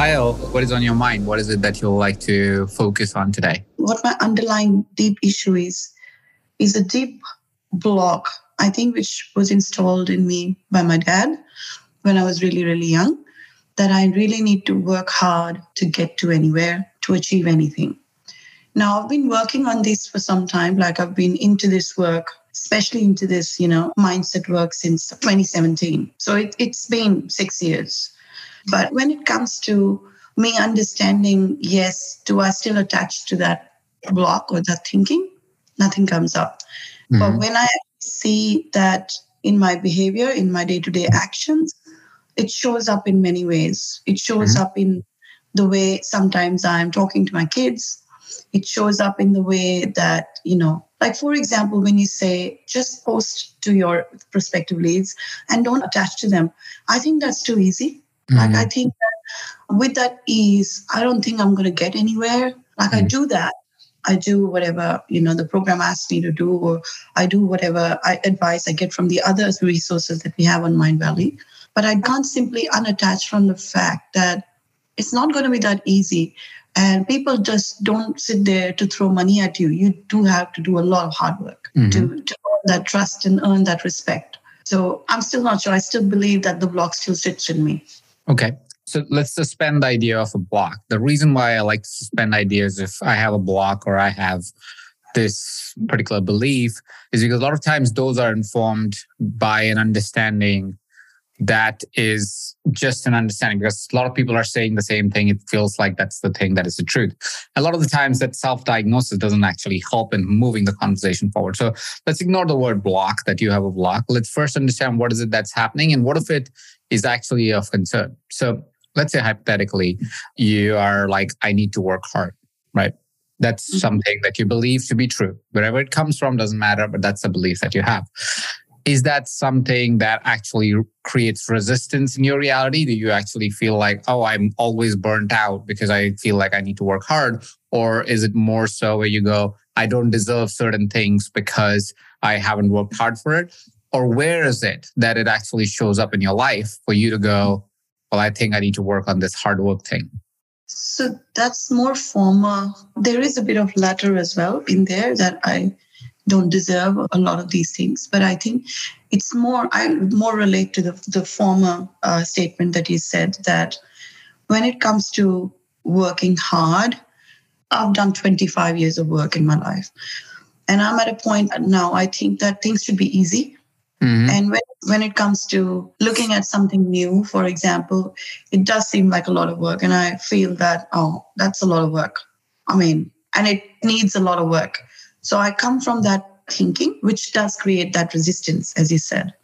Payal, what is on your mind? What is it that you'd like to focus on today? What my underlying deep issue is, is a deep block, I think, which was installed in me by my dad when I was really, really young, that I really need to work hard to get to anywhere, to achieve anything. Now, I've been working on this for some time, like I've been into this work, especially into this, you know, mindset work since 2017. So it, it's been six years. But when it comes to me understanding, yes, do I still attach to that block or that thinking? Nothing comes up. Mm-hmm. But when I see that in my behavior, in my day to day actions, it shows up in many ways. It shows mm-hmm. up in the way sometimes I'm talking to my kids. It shows up in the way that, you know, like for example, when you say just post to your prospective leads and don't attach to them, I think that's too easy. Mm-hmm. Like I mm. think that with that ease, I don't think I'm going to get anywhere. Like mm-hmm. I mm. do that. I do whatever you know the program asks me to do, or I do whatever I, advice I get from the other resources that we have on Mindvalley. But I can't simply unattach from the fact that it's not going to be that easy. And people just don't sit there to throw money at you. You do have to do a lot of hard work mm-hmm. to, to earn that trust and earn that respect. So I'm still not sure. I still believe that the block still sits in me. Okay. So let's suspend the idea of a block. The reason why I like to suspend ideas if I have a block or I have this particular belief is because a lot of times those are informed by an understanding that is just an understanding because a lot of people are saying the same thing. It feels like that's the thing that is the truth. A lot of the times that self diagnosis doesn't actually help in moving the conversation forward. So let's ignore the word block that you have a block. Let's first understand what is it that's happening and what if it is actually of concern. So let's say hypothetically, you are like, I need to work hard, right? That's mm-hmm. something that you believe to be true. Wherever it comes from doesn't matter, but that's a belief that you have. Is that something that actually creates resistance in your reality? Do you actually feel like, oh, I'm always burnt out because I feel like I need to work hard? Or is it more so where you go, I don't deserve certain things because I haven't worked hard for it? Or where is it that it actually shows up in your life for you to go well i think i need to work on this hard work thing so that's more formal. There is a bit of latter as well in there that i don't deserve a lot of these things but i think it's more i more relate to the, the former uh, statement that you said that when it comes to working hard i've done 25 years of work in my life. And i'm at a point now i think that things should be easy Mm-hmm. And when, when it comes to looking at something new, for example, it does seem like a lot of work. And I feel that, oh, that's a lot of work. I mean, and it needs a lot of work. So I come from that thinking, which does create that resistance, as you said,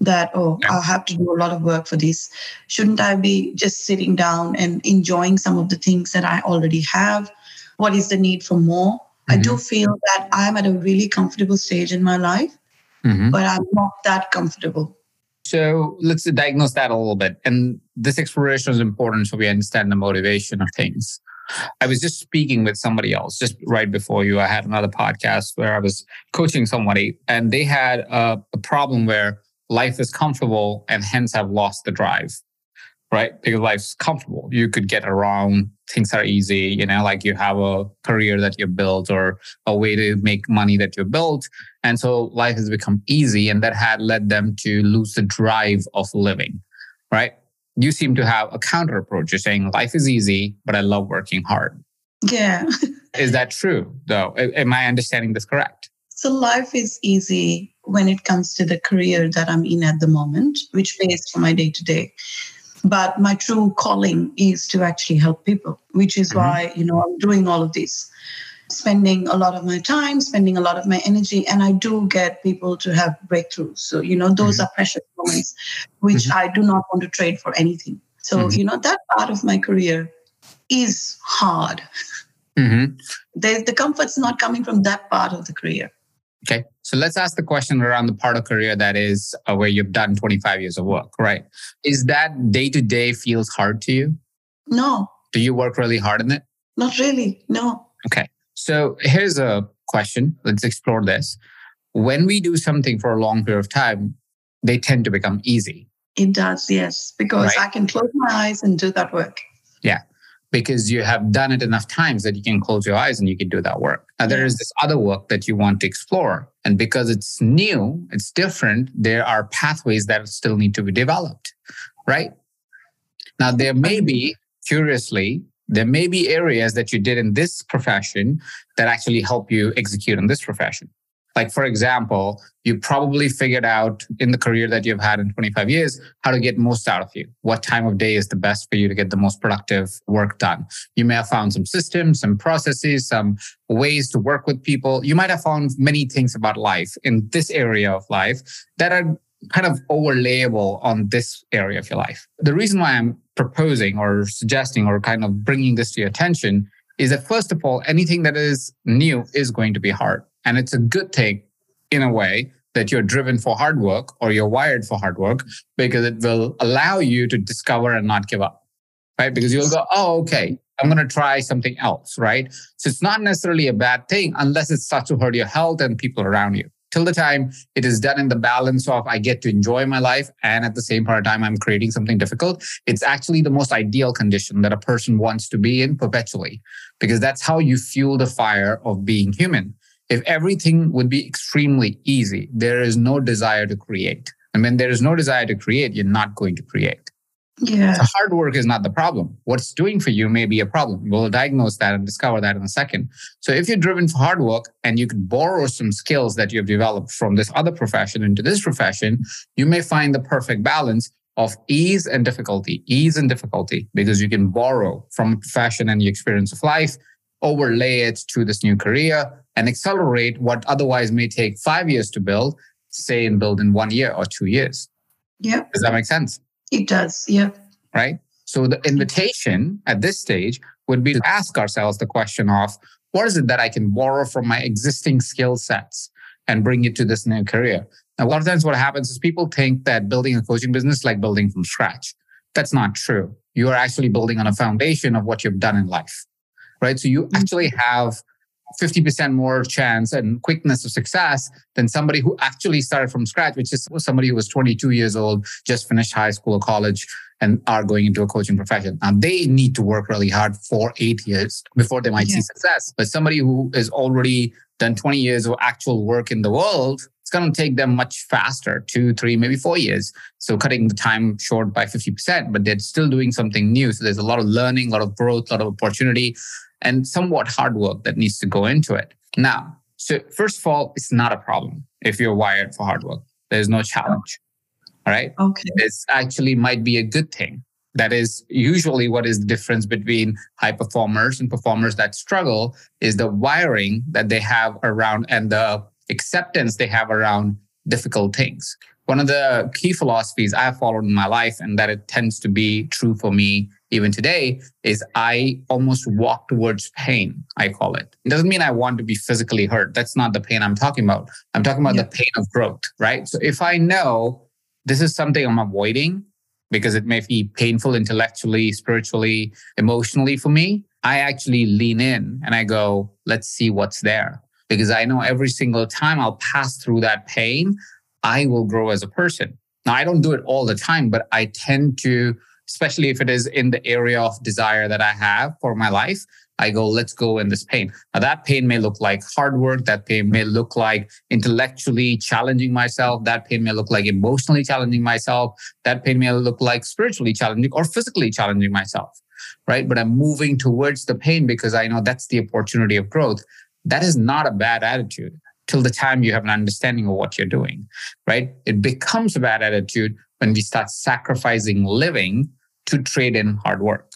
that, oh, yeah. I'll have to do a lot of work for this. Shouldn't I be just sitting down and enjoying some of the things that I already have? What is the need for more? Mm-hmm. I do feel that I'm at a really comfortable stage in my life mm-hmm. but I'm not that comfortable. So let's diagnose that a little bit. And this exploration is important so we understand the motivation of things. I was just speaking with somebody else just right before you. I had another podcast where I was coaching somebody and they had a, a problem where life is comfortable and hence have lost the drive right? Because life's comfortable. You could get around, things are easy, you know, like you have a career that you built or a way to make money that you built. And so life has become easy and that had led them to lose the drive of living, right? You seem to have a counter approach. You're saying life is easy, but I love working hard. Yeah. is that true though? Am I understanding this correct? So life is easy when it comes to the career that I'm in at the moment, which pays for my day to day but my true calling is to actually help people which is mm-hmm. why you know i'm doing all of this spending a lot of my time, spending a lot of my energy, and I do get people to have breakthroughs. So, you know, those mm-hmm. are precious moments which mm-hmm. I do not want to trade for anything. So, mm-hmm. you know, that part of my career is hard. Mm-hmm. The, the comfort's not coming from that part of the career. Okay. So let's ask the question around the part of career that is uh, where you've done 25 years of work, right? Is that day to day feels hard to you? No. Do you work really hard in it? Not really. No. Okay. So here's a question. Let's explore this. When we do something for a long period of time, they tend to become easy. It does, yes, because right? I can close my eyes and do that work. Yeah, because you have done it enough times that you can close your eyes and you can do that work. Now, there is this other work that you want to explore. And because it's new, it's different, there are pathways that still need to be developed, right? Now, there may be, curiously, there may be areas that you did in this profession that actually help you execute in this profession. Like, for example, you probably figured out in the career that you've had in 25 years how to get most out of you. What time of day is the best for you to get the most productive work done? You may have found some systems, some processes, some ways to work with people. You might have found many things about life in this area of life that are kind of overlayable on this area of your life. The reason why I'm proposing or suggesting or kind of bringing this to your attention is that first of all, anything that is new is going to be hard. And it's a good thing in a way that you're driven for hard work or you're wired for hard work because it will allow you to discover and not give up. Right. Because you'll go, oh, okay, I'm going to try something else. Right. So it's not necessarily a bad thing unless it starts to hurt your health and people around you till the time it is done in the balance of I get to enjoy my life and at the same part of time I'm creating something difficult, it's actually the most ideal condition that a person wants to be in perpetually because that's how you fuel the fire of being human. If everything would be extremely easy, there is no desire to create. And when there is no desire to create, you're not going to create. Yeah. So hard work is not the problem. What's doing for you may be a problem. We'll diagnose that and discover that in a second. So if you're driven for hard work and you could borrow some skills that you've developed from this other profession into this profession, you may find the perfect balance of ease and difficulty, ease and difficulty, because you can borrow from a profession and the experience of life, overlay it to this new career and accelerate what otherwise may take five years to build, say and build in one year or two years. Yeah. Does that make sense? It does, yeah. Right? So the invitation at this stage would be to ask ourselves the question of what is it that I can borrow from my existing skill sets and bring it to this new career? Now, a lot of times what happens is people think that building a coaching business is like building from scratch. That's not true. You are actually building on a foundation of what you've done in life, right? So you mm-hmm. actually have 50% more chance and quickness of success than somebody who actually started from scratch, which is somebody who was 22 years old, just finished high school or college and are going into a coaching profession. Now they need to work really hard for eight years before they might yeah. see success. But somebody who is already done 20 years of actual work in the world, it's going to take them much faster, two, three, maybe four years. So cutting the time short by 50%, but they're still doing something new. So there's a lot of learning, a lot of growth, a lot of opportunity and somewhat hard work that needs to go into it. Now, so first of all, it's not a problem if you're wired for hard work. There's no challenge. All right. Okay. This actually might be a good thing. That is usually what is the difference between high performers and performers that struggle is the wiring that they have around and the acceptance they have around difficult things. One of the key philosophies I've followed in my life and that it tends to be true for me even today is I almost walk towards pain, I call it. It doesn't mean I want to be physically hurt. That's not the pain I'm talking about. I'm talking about yeah. the pain of growth, right? So if I know this is something I'm avoiding because it may be painful intellectually, spiritually, emotionally for me, I actually lean in and I go, let's see what's there. Because I know every single time I'll pass through that pain, I will grow as a person. Now, I don't do it all the time, but I tend to especially if it is in the area of desire that I have for my life. I go, let's go in this pain. Now, that pain may look like hard work. That pain may look like intellectually challenging myself. That pain may look like emotionally challenging myself. That pain may look like spiritually challenging or physically challenging myself. Right. But I'm moving towards the pain because I know that's the opportunity of growth. That is not a bad attitude till the time you have an understanding of what you're doing. Right. It becomes a bad attitude when we start sacrificing living to trade in hard work.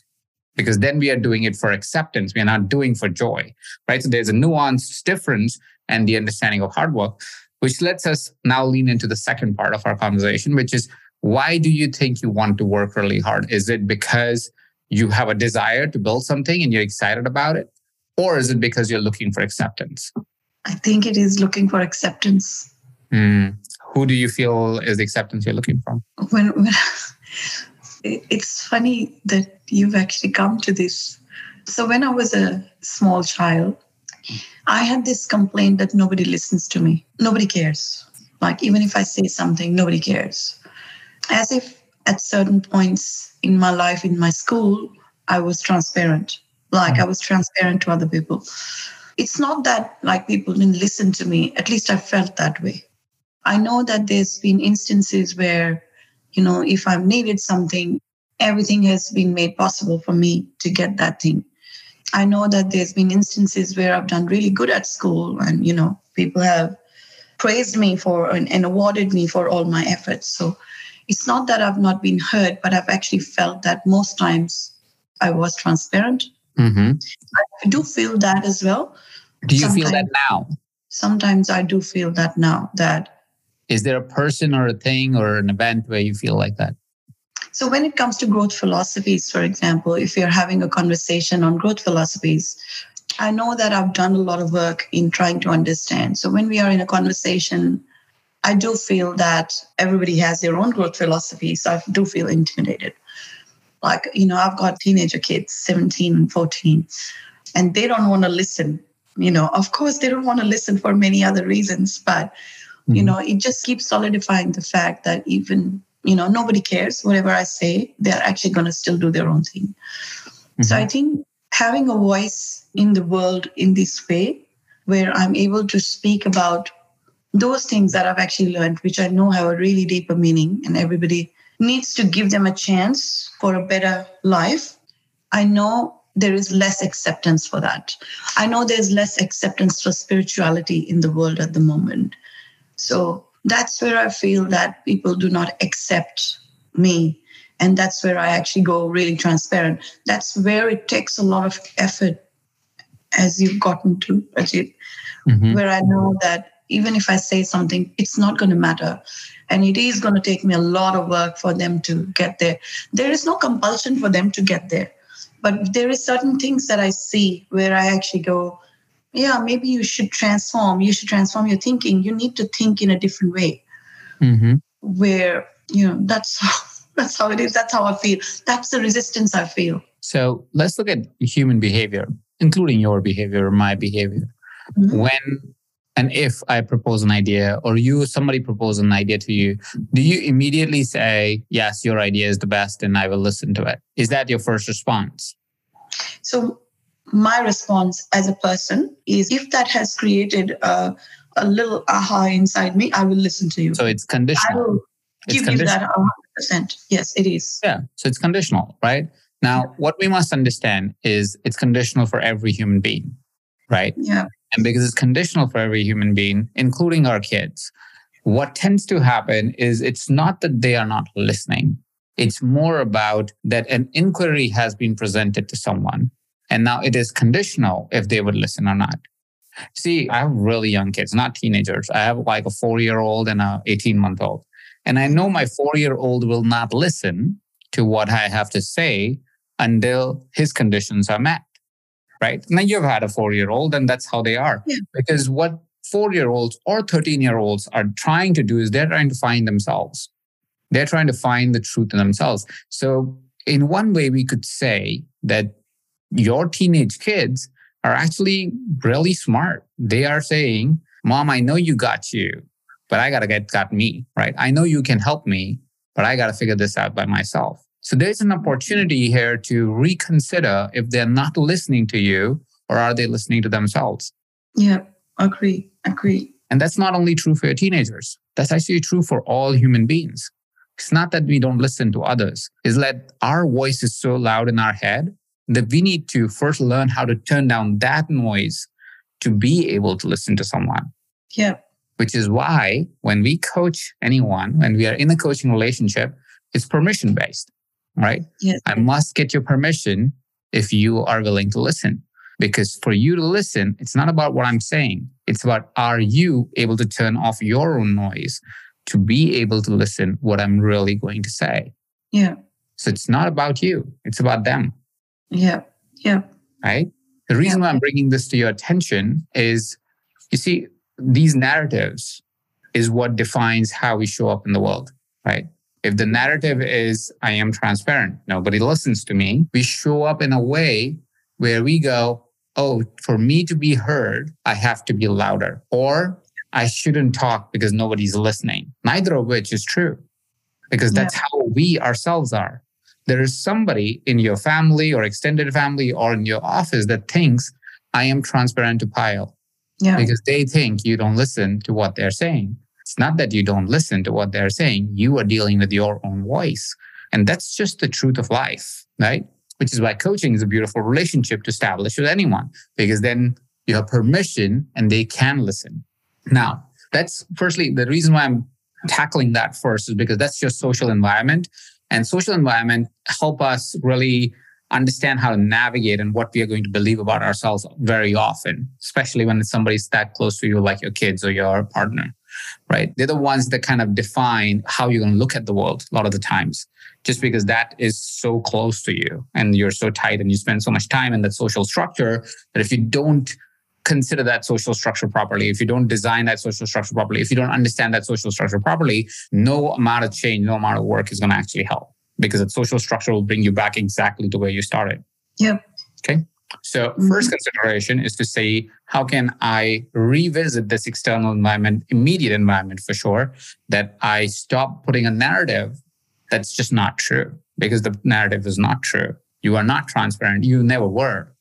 because then we are doing it for acceptance. We are not doing for joy, right? So there's a nuanced difference and the understanding of hard work, which lets us now lean into the second part of our conversation, which is why do you think you want to work really hard? Is it because you have a desire to build something and you're excited about it? Or is it because you're looking for acceptance? I think it is looking for acceptance. Mm. Who do you feel is the acceptance you're looking for? When, when it's funny that you've actually come to this. So when I was a small child, I had this complaint that nobody listens to me. Nobody cares. Like even if I say something, nobody cares. As if at certain points in my life, in my school, I was transparent. Like hmm. I was transparent to other people. It's not that like people didn't listen to me. At least I felt that way. I know that there's been instances where, you know, if I've needed something, everything has been made possible for me to get that thing. I know that there's been instances where I've done really good at school and, you know, people have praised me for and, and awarded me for all my efforts. So it's not that I've not been heard, but I've actually felt that most times I was transparent. Mm-hmm. I do feel that as well. Do you sometimes, feel that now? Sometimes I do feel that now. That is there a person or a thing or an event where you feel like that? So, when it comes to growth philosophies, for example, if you're having a conversation on growth philosophies, I know that I've done a lot of work in trying to understand. So, when we are in a conversation, I do feel that everybody has their own growth philosophy. So, I do feel intimidated. Like, you know, I've got teenager kids, 17 and 14, and they don't want to listen. You know, of course, they don't want to listen for many other reasons, but, mm-hmm. you know, it just keeps solidifying the fact that even you know nobody cares whatever i say they're actually going to still do their own thing mm-hmm. so i think having a voice in the world in this way where i'm able to speak about those things that i've actually learned which i know have a really deeper meaning and everybody needs to give them a chance for a better life i know there is less acceptance for that i know there's less acceptance for spirituality in the world at the moment so that's where I feel that people do not accept me. And that's where I actually go really transparent. That's where it takes a lot of effort, as you've gotten to, mm-hmm. where I know that even if I say something, it's not going to matter. And it is going to take me a lot of work for them to get there. There is no compulsion for them to get there. But there is certain things that I see where I actually go, yeah, maybe you should transform. You should transform your thinking. You need to think in a different way. Mm-hmm. Where you know that's how, that's how it is. That's how I feel. That's the resistance I feel. So let's look at human behavior, including your behavior, my behavior. Mm-hmm. When and if I propose an idea or you, somebody propose an idea to you, do you immediately say, yes, your idea is the best and I will listen to it? Is that your first response? So my response as a person is if that has created a, a little aha inside me, I will listen to you. So it's conditional. I will give you that 100%. Yes, it is. Yeah. So it's conditional, right? Now, yeah. what we must understand is it's conditional for every human being, right? Yeah. And because it's conditional for every human being, including our kids, what tends to happen is it's not that they are not listening. It's more about that an inquiry has been presented to someone and now it is conditional if they would listen or not. See, I have really young kids, not teenagers. I have like a four year old and a 18 month old. And I know my four year old will not listen to what I have to say until his conditions are met. Right. Now you've had a four year old and that's how they are. Yeah. Because what four year olds or 13 year olds are trying to do is they're trying to find themselves. They're trying to find the truth in themselves. So in one way, we could say that your teenage kids are actually really smart. They are saying, Mom, I know you got you, but I got to get got me, right? I know you can help me, but I got to figure this out by myself. So there's an opportunity here to reconsider if they're not listening to you or are they listening to themselves? Yeah, agree, agree. And that's not only true for your teenagers. That's actually true for all human beings. It's not that we don't listen to others. It's that our voice is so loud in our head that we need to first learn how to turn down that noise to be able to listen to someone. Yeah. Which is why when we coach anyone, when we are in a coaching relationship, it's permission based, right? Yes. I must get your permission if you are willing to listen. Because for you to listen, it's not about what I'm saying. It's about are you able to turn off your own noise to be able to listen what I'm really going to say. Yeah. So it's not about you, it's about them. Yeah. Yeah. Right. The reason yeah. why I'm bringing this to your attention is you see, these narratives is what defines how we show up in the world, right? If the narrative is, I am transparent, nobody listens to me, we show up in a way where we go, oh, for me to be heard, I have to be louder, or I shouldn't talk because nobody's listening. Neither of which is true because that's yeah. how we ourselves are. There is somebody in your family or extended family or in your office that thinks I am transparent to Payal yeah. because they think you don't listen to what they're saying. It's not that you don't listen to what they're saying, you are dealing with your own voice. And that's just the truth of life, right? Which is why coaching is a beautiful relationship to establish with anyone because then you have permission and they can listen. Now, that's firstly the reason why I'm tackling that first is because that's your social environment and social environment help us really understand how to navigate and what we are going to believe about ourselves very often, especially when somebody's that close to you, like your kids or your partner, right? They're the ones that kind of define how you're going to look at the world a lot of the times, just because that is so close to you and you're so tight and you spend so much time in that social structure that if you don't consider that social structure properly, if you don't design that social structure properly, if you don't understand that social structure properly, no amount of change, no amount of work is going to actually help because that social structure will bring you back exactly to where you started. Yep. Okay. So, mm-hmm. first consideration is to say, how can I revisit this external environment, immediate environment for sure, that I stop putting a narrative that's just not true because the narrative is not true. You are not transparent. You never were.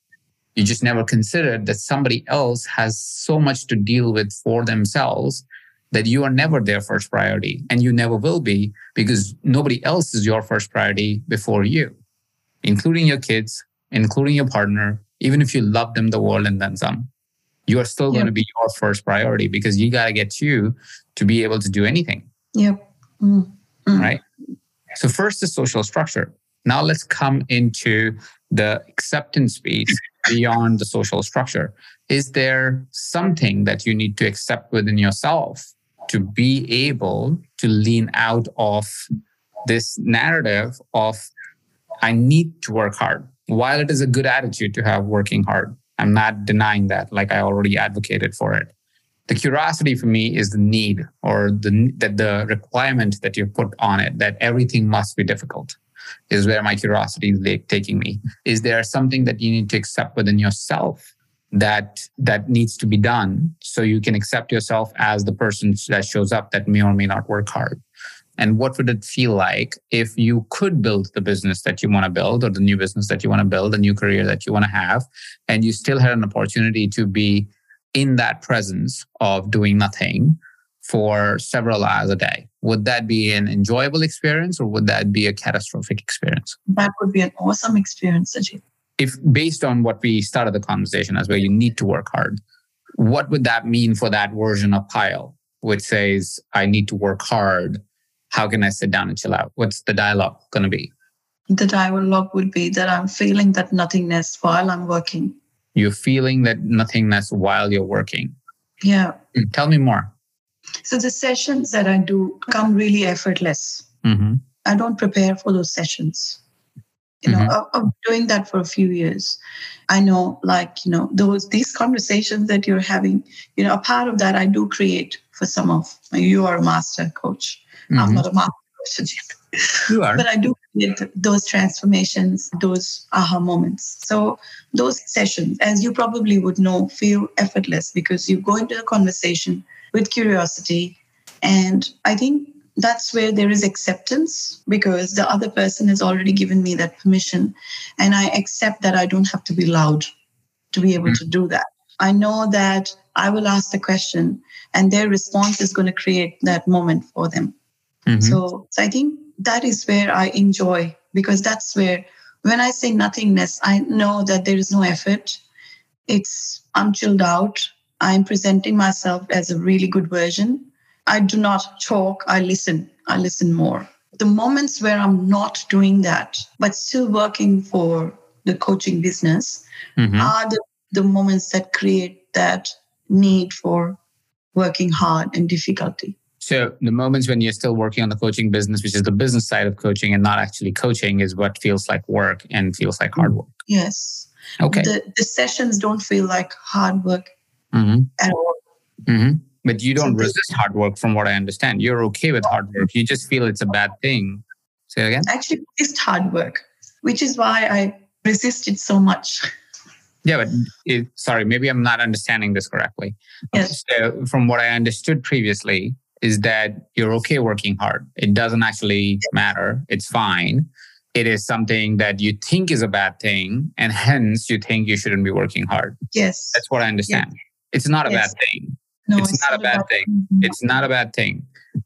You just never considered that somebody else has so much to deal with for themselves that you are never their first priority and you never will be because nobody else is your first priority before you, including your kids, including your partner, even if you love them the world and then some. You are still yep. going to be your first priority because you got to get you to be able to do anything. Yep. Mm. Mm. Right. So, first, the social structure. Now, let's come into the acceptance piece beyond the social structure? Is there something that you need to accept within yourself to be able to lean out of this narrative of, I need to work hard? While it is a good attitude to have working hard, I'm not denying that, like I already advocated for it. The curiosity for me is the need or the that the requirement that you put on it that everything must be difficult is where my curiosity is taking me. Is there something that you need to accept within yourself that that needs to be done so you can accept yourself as the person that shows up that may or may not work hard? And what would it feel like if you could build the business that you want to build or the new business that you want to build, the new career that you want to have, and you still had an opportunity to be in that presence of doing nothing for several hours a day. Would that be an enjoyable experience or would that be a catastrophic experience? That would be an awesome experience, Ajit. If based on what we started the conversation as where you need to work hard, what would that mean for that version of Payal, which says, I need to work hard? How can I sit down and chill out? What's the dialogue going to be? The dialogue would be that I'm feeling that nothingness while I'm working. You're feeling that nothingness while you're working. Yeah. Hmm, tell me more. So the sessions that I do come really effortless. Mm-hmm. I don't prepare for those sessions. You know, mm-hmm. I'm doing that for a few years. I know, like you know, those these conversations that you're having. You know, a part of that I do create for some of. You are a master coach. Mm-hmm. I'm not a master coach. You are. But I do create those transformations, those aha moments. So those sessions, as you probably would know, feel effortless because you go into a conversation with curiosity. And I think that's where there is acceptance because the other person has already given me that permission. And I accept that I don't have to be loud to be able mm-hmm. to do that. I know that I will ask the question and their response is going to create that moment for them. Mm-hmm. So, so I think that is where I enjoy because that's where when I say nothingness, I know that there is no effort. It's I'm chilled out. I'm presenting myself as a really good version. I do not talk, I listen. I listen more. The moments where I'm not doing that, but still working for the coaching business Mhm. are the, the moments that create that need for working hard and difficulty. So the moments when you're still working on the coaching business, which is the business side of coaching and not actually coaching, is what feels like work and feels like hard work. Yes. Okay. The, the sessions don't feel like hard work hmm at all. hmm But you don't Something- resist hard work, from what I understand. You're okay with hard work. You just feel it's a bad thing. Say it again. Actually, it's hard work, which is why I resist it so much. Yeah, but it, sorry, maybe I'm not understanding this correctly. Yes. So, from what I understood previously, is that you're okay working hard. It doesn't actually matter. It's fine. It is something that you think is a bad thing, and hence you think you shouldn't be working hard. Yes. That's what I understand. It's not a Yes. bad thing. no, it's not a bad about- thing. It's not a bad thing.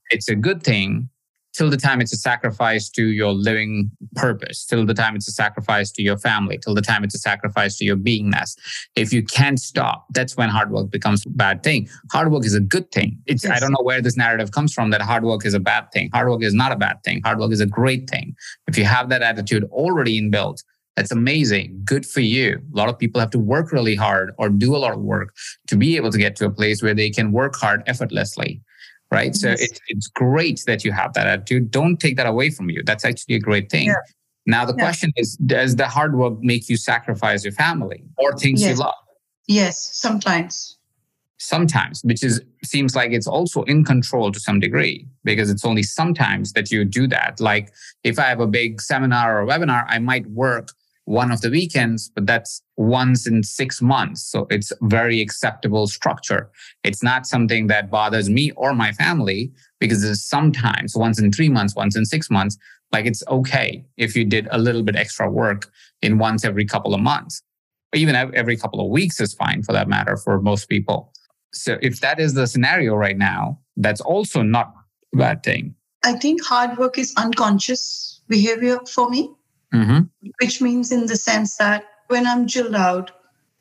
It's a good thing till the time it's a sacrifice to your living purpose, till the time it's a sacrifice to your family, till the time it's a sacrifice to your beingness. If you can't stop, that's when hard work becomes a bad thing. Hard work is a good thing. It's I don't know where this narrative comes from that hard work is a bad thing. Hard work is not a bad thing. Hard work is a great thing. If you have that attitude already inbuilt, that's amazing. Good for you. A lot of people have to work really hard or do a lot of work to be able to get to a place where they can work hard effortlessly. Right. So Yes. it's, it's great that you have that attitude. Don't take that away from you. That's actually a great thing. Yeah. Now, the Yeah. question is Does the hard work make you sacrifice your family or things you love? Yes, sometimes. Sometimes, which is seems like it's also in control to some degree because it's only sometimes that you do that. Like if I have a big seminar or webinar, I might work one of the weekends, but that's once in six months. So it's very acceptable structure. It's not something that bothers me or my family because it's sometimes once in three months, once in six months. Like it's okay if you did a little bit extra work in once every couple of months. Even every couple of weeks is fine for that matter for most people. So if that is the scenario right now, that's also not a bad thing. I think hard work is unconscious behavior for me, Mm-hmm. which means in the sense that when I'm chilled out,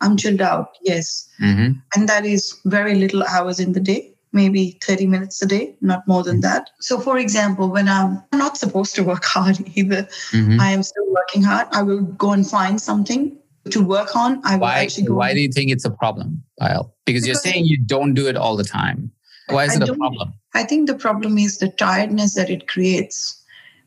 I'm chilled out, yes. Mm-hmm. And that is very little hours in the day, maybe 30 minutes a day, not more than that. So, for example, when I'm not supposed to work hard either, Mm-hmm. I am still working hard. I will go and find something to work on. I will Why? actually go. Why do you think it's a problem, Payal? Because you're saying you don't do it all the time. Why is I it a problem? I think the problem is the tiredness that it creates,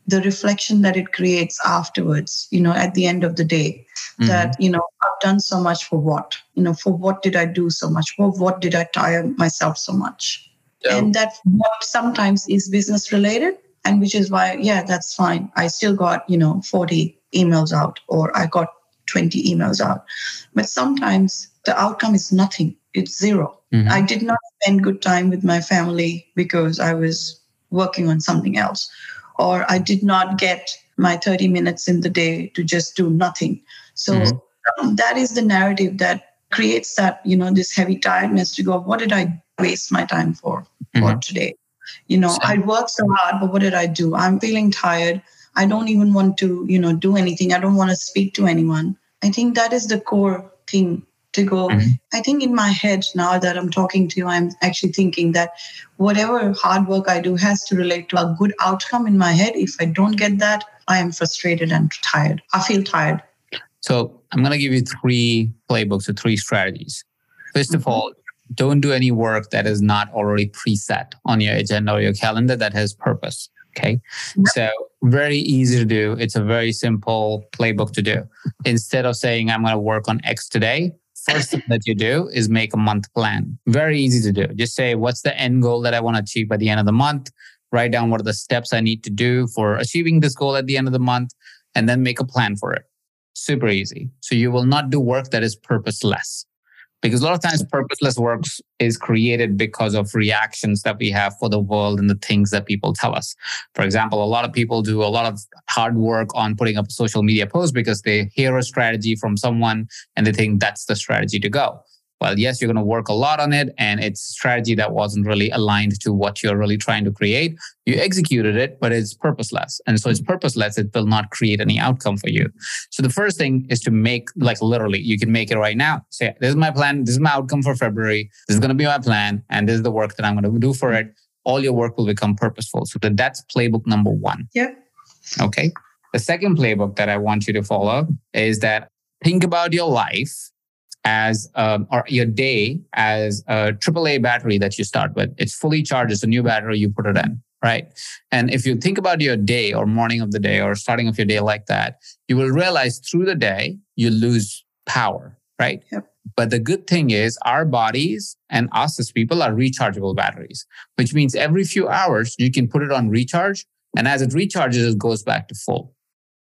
the reflection that it creates afterwards, you know, at the end of the day, Mhm. that, you know, I've done so much for what? You know, for what did I do so much? For what did I tire myself so much? So- and that what sometimes is business related and which is why yeah that's fine i still got you know 40 emails out or i got 20 emails out but sometimes the outcome is nothing it's 0 Mhm. i did not spend good time with my family because i was working on something else or i did not get my 30 minutes in the day to just do nothing so Mhm. um, that is the narrative that creates that you know this heavy tiredness to go what did i waste my time for for Mhm. today. You know, So- I worked so hard, but what did I do? I'm feeling tired. I don't even want to, you know, do anything. I don't want to speak to anyone. I think that is the core thing to go. Mhm. I think in my head now that I'm talking to you, I'm actually thinking that whatever hard work I do has to relate to a good outcome in my head. If I don't get that, I am frustrated and tired. I feel tired. So I'm going to give you three playbooks or three strategies. 1st of Mhm. all, don't do any work that is not already preset on your agenda or your calendar that has purpose. Okay. Yep. So very easy to do. It's a very simple playbook to do. Instead of saying, I'm going to work on X today, first thing that you do is make a month plan. Very easy to do. Just say, what's the end goal that I want to achieve by the end of the month? Write down what are the steps I need to do for achieving this goal at the end of the month, and then make a plan for it. Super easy. So you will not do work that is purposeless. Because a lot of times purposeless works is created because of reactions that we have for the world and the things that people tell us. For example, a lot of people do a lot of hard work on putting up a social media post because they hear a strategy from someone and they think that's the strategy to go. Well, yes, you're going to work a lot on it, and it's strategy that wasn't really aligned to what you're really trying to create. You executed it, but it's purposeless. And so it's mm-hmm. purposeless, it will not create any outcome for you. So the first thing is to make, like literally, you can make it right now. Say, this is my plan, this is my outcome for February, this is going to be my plan, and this is the work that I'm going to do for it. All your work will become purposeful. So that that's playbook number one. Yeah. Okay. The second playbook that I want you to follow is that think about your life as um, or your day as a AAA battery that you start with. It's fully charged. It's a new battery you put it in, right? And if you think about your day or morning of the day or starting of your day like that, you will realize through the day you lose power, right? Yep. But the good thing is our bodies and us as people are rechargeable batteries, which means every few hours you can put it on recharge. And as it recharges, it goes back to full,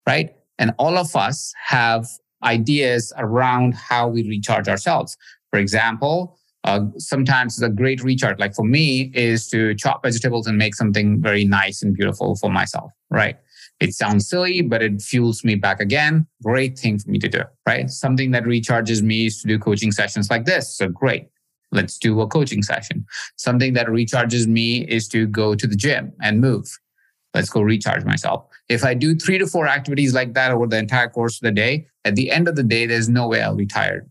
right? And all of us have ideas around how we recharge ourselves. For example, uh, sometimes the great recharge, like for me, is to chop vegetables and make something very nice and beautiful for myself, right? It sounds silly, but it fuels me back again. Great thing for me to do, right? Something that recharges me is to do coaching sessions like this. So great. Let's do a coaching session. Something that recharges me is to go to the gym and move. Let's go recharge myself. If I do three to four activities like that over the entire course of the day, at the end of the day, there's no way I'll be tired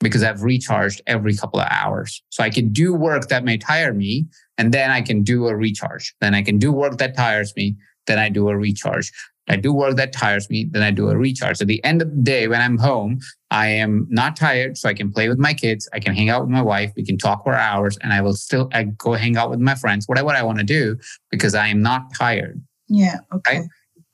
because I've recharged every couple of hours. So I can do work that may tire me and then I can do a recharge. Then I can do work that tires me then I do a recharge. I do work that tires me, then I do a recharge. At the end of the day, when I'm home, I am not tired, so I can play with my kids. I can hang out with my wife. We can talk for hours, and I will still I go hang out with my friends, whatever I want to do, because I am not tired. Yeah. Okay. Right?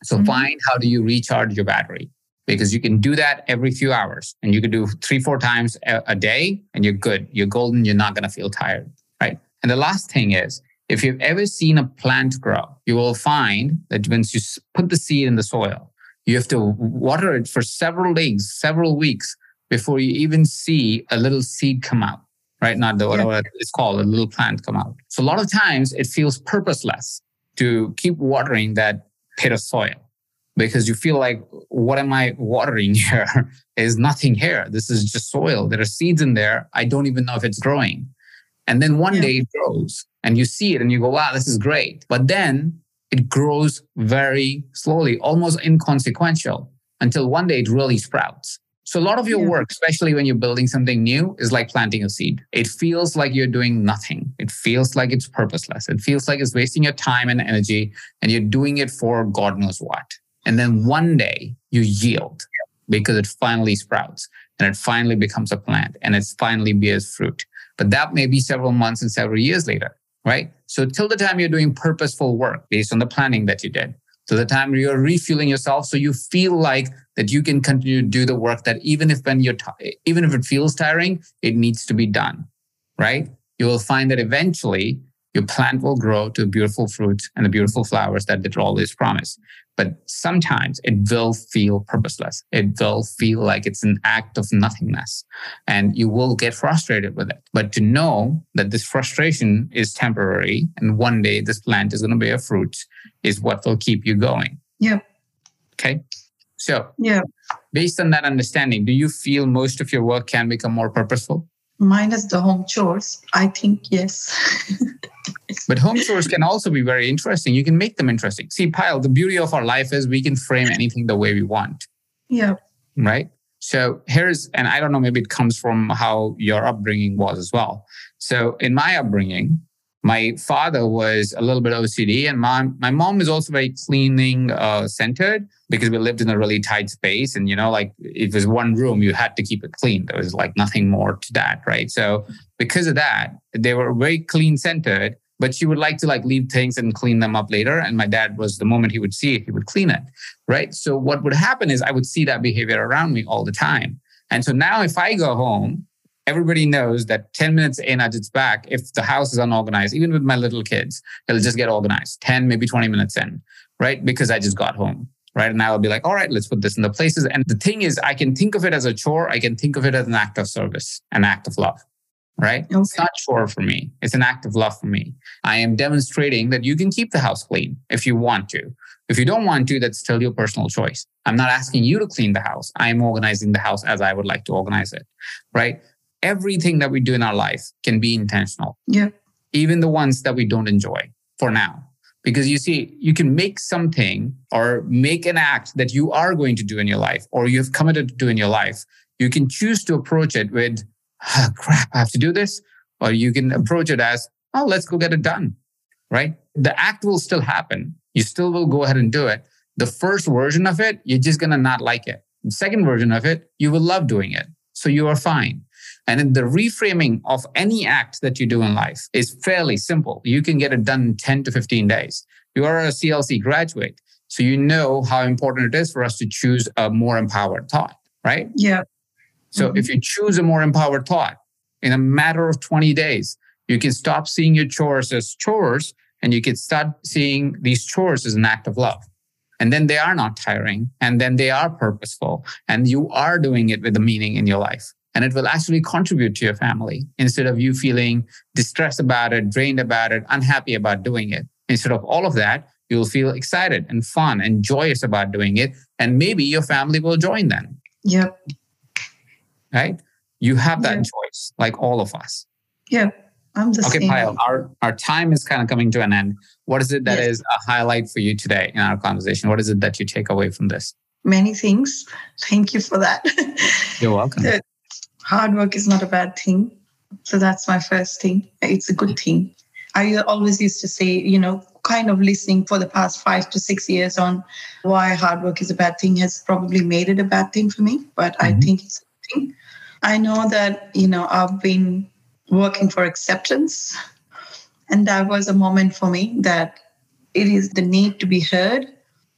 So mm-hmm. find how do you recharge your battery because you can do that every few hours, and you can do three, four times a, a day, and you're good. You're golden. You're not going to feel tired, right? And the last thing is if you've ever seen a plant grow, you will find that once you put the seed in the soil, you have to water it for several days, several weeks before you even see a little seed come out, right? Not the whatever yeah. it's called, a little plant come out. So a lot of times it feels purposeless to keep watering that pit of soil because you feel like, what am I watering here? There's nothing here. This is just soil. There are seeds in there. I don't even know if it's growing. And then one yeah. day it grows and you see it and you go, wow, this is great. But then it grows very slowly, almost inconsequential until one day it really sprouts. So a lot of your yeah. work, especially when you're building something new, is like planting a seed. It feels like you're doing nothing. It feels like it's purposeless. It feels like it's wasting your time and energy and you're doing it for God knows what. And then one day you yield because it finally sprouts and it finally becomes a plant and it finally bears fruit. But that may be several months and several years later, right? So till the time you're doing purposeful work based on the planning that you did, till the time you're refueling yourself, so you feel like that you can continue to do the work that even if when you're t- even if it feels tiring, it needs to be done, right? You will find that eventually your plant will grow to beautiful fruits and the beautiful flowers that it always promised. But sometimes it will feel purposeless. It will feel like it's an act of nothingness and you will get frustrated with it. But to know that this frustration is temporary and one day this plant is going to bear fruit is what will keep you going. Yeah. Okay. So, yeah. Based on that understanding, do you feel most of your work can become more purposeful? Minus the home chores, I think yes. But home chores can also be very interesting. You can make them interesting. See, Payal the beauty of our life is we can frame anything the way we want. Yeah. Right. So here's, and I don't know, maybe it comes from how your upbringing was as well. So in my upbringing, my father was a little bit OCD, and mom, my mom is also very cleaning uh, centered because we lived in a really tight space. And, you know, like if there's one room, you had to keep it clean. There was like nothing more to that. Right. So because of that, they were very clean centered but she would like to like leave things and clean them up later and my dad was the moment he would see it he would clean it right so what would happen is i would see that behavior around me all the time and so now if i go home everybody knows that 10 minutes in at its back if the house is unorganized even with my little kids it'll just get organized 10 maybe 20 minutes in right because i just got home right and i'll be like all right let's put this in the places and the thing is i can think of it as a chore i can think of it as an act of service an act of love right? Okay. It's not chore for me. It's an act of love for me. I am demonstrating that you can keep the house clean if you want to. If you don't want to, that's still your personal choice. I'm not asking you to clean the house. I'm organizing the house as I would like to organize it, right? Everything that we do in our life can be intentional. Yeah. Even the ones that we don't enjoy for now. Because you see, you can make something or make an act that you are going to do in your life or you have committed to do in your life. You can choose to approach it with oh, crap, I have to do this. Or you can approach it as, oh, let's go get it done. Right? The act will still happen. You still will go ahead and do it. The first version of it, you're just going to not like it The second version of it, you will love doing it. So you are fine. And then the reframing of any act that you do in life is fairly simple. You can get it done in 10 to 15 days. You are a CLC graduate. So you know how important it is for us to choose a more empowered thought, right? Yeah. So mm-hmm. if you choose a more empowered thought in a matter of 20 days, you can stop seeing your chores as chores and you can start seeing these chores as an act of love. And then they are not tiring and then they are purposeful and you are doing it with a meaning in your life. And it will actually contribute to your family instead of you feeling distressed about it, drained about it, unhappy about doing it. Instead of all of that, you'll feel excited and fun and joyous about doing it. And maybe your family will join then. Yep. Right? You have that yep. choice, like all of us. Yep. I'm the okay, same. Payal, our, our time is kind of coming to an end. What is it that yes. is a highlight for you today in our conversation? What is it that you take away from this? Many things. Thank you for that. You're welcome. hard work is not a bad thing. So that's my first thing. It's a good thing. I always used to say, you know, kind of listening for the past five to six years on why hard work is a bad thing has probably made it a bad thing for me, but mm-hmm. I think it's a thing. I know that, you know, I've been working for acceptance. And that was a moment for me that it is the need to be heard.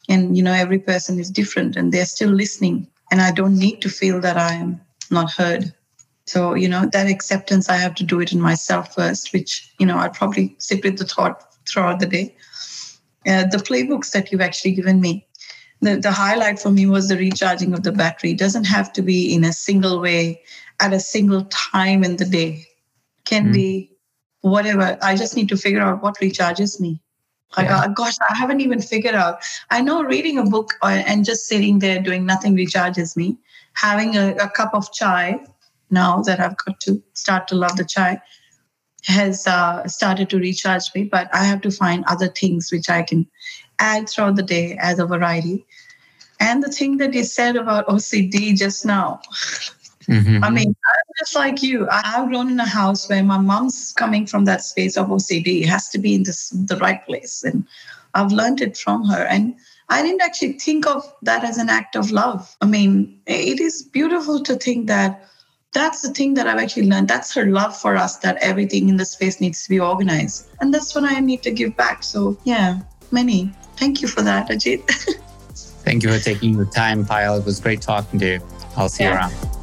And, you know, every person is different and they're still listening. And I don't need to feel that I am not heard. So, you know, that acceptance, I have to do it in myself first, which, you know, I probably sit with the thought throughout the day. Uh, the playbooks that you've actually given me, the, the highlight for me was the recharging of the battery. It doesn't have to be in a single way at a single time in the day can mm. be whatever. I just need to figure out what recharges me. Like, yeah. gosh, I haven't even figured out. I know reading a book or, uh, and just sitting there doing nothing recharges me. Having a, a, cup of chai now that I've got to start to love the chai has uh, started to recharge me. But I have to find other things which I can add throughout the day as a variety. And the thing that you said about OCD just now, Mm-hmm. I mean, I'm just like you. I've grown in a house where my mom's coming from that space of OCD. It has to be in this, the right place. And I've learned it from her. And I didn't actually think of that as an act of love. I mean, it is beautiful to think that that's the thing that I've actually learned. That's her love for us, that everything in the space needs to be organized. And that's what I need to give back. So, yeah, many. Thank you for that, Ajit. Thank you for taking the time, Payal. It was great talking to you. I'll see yeah. you around.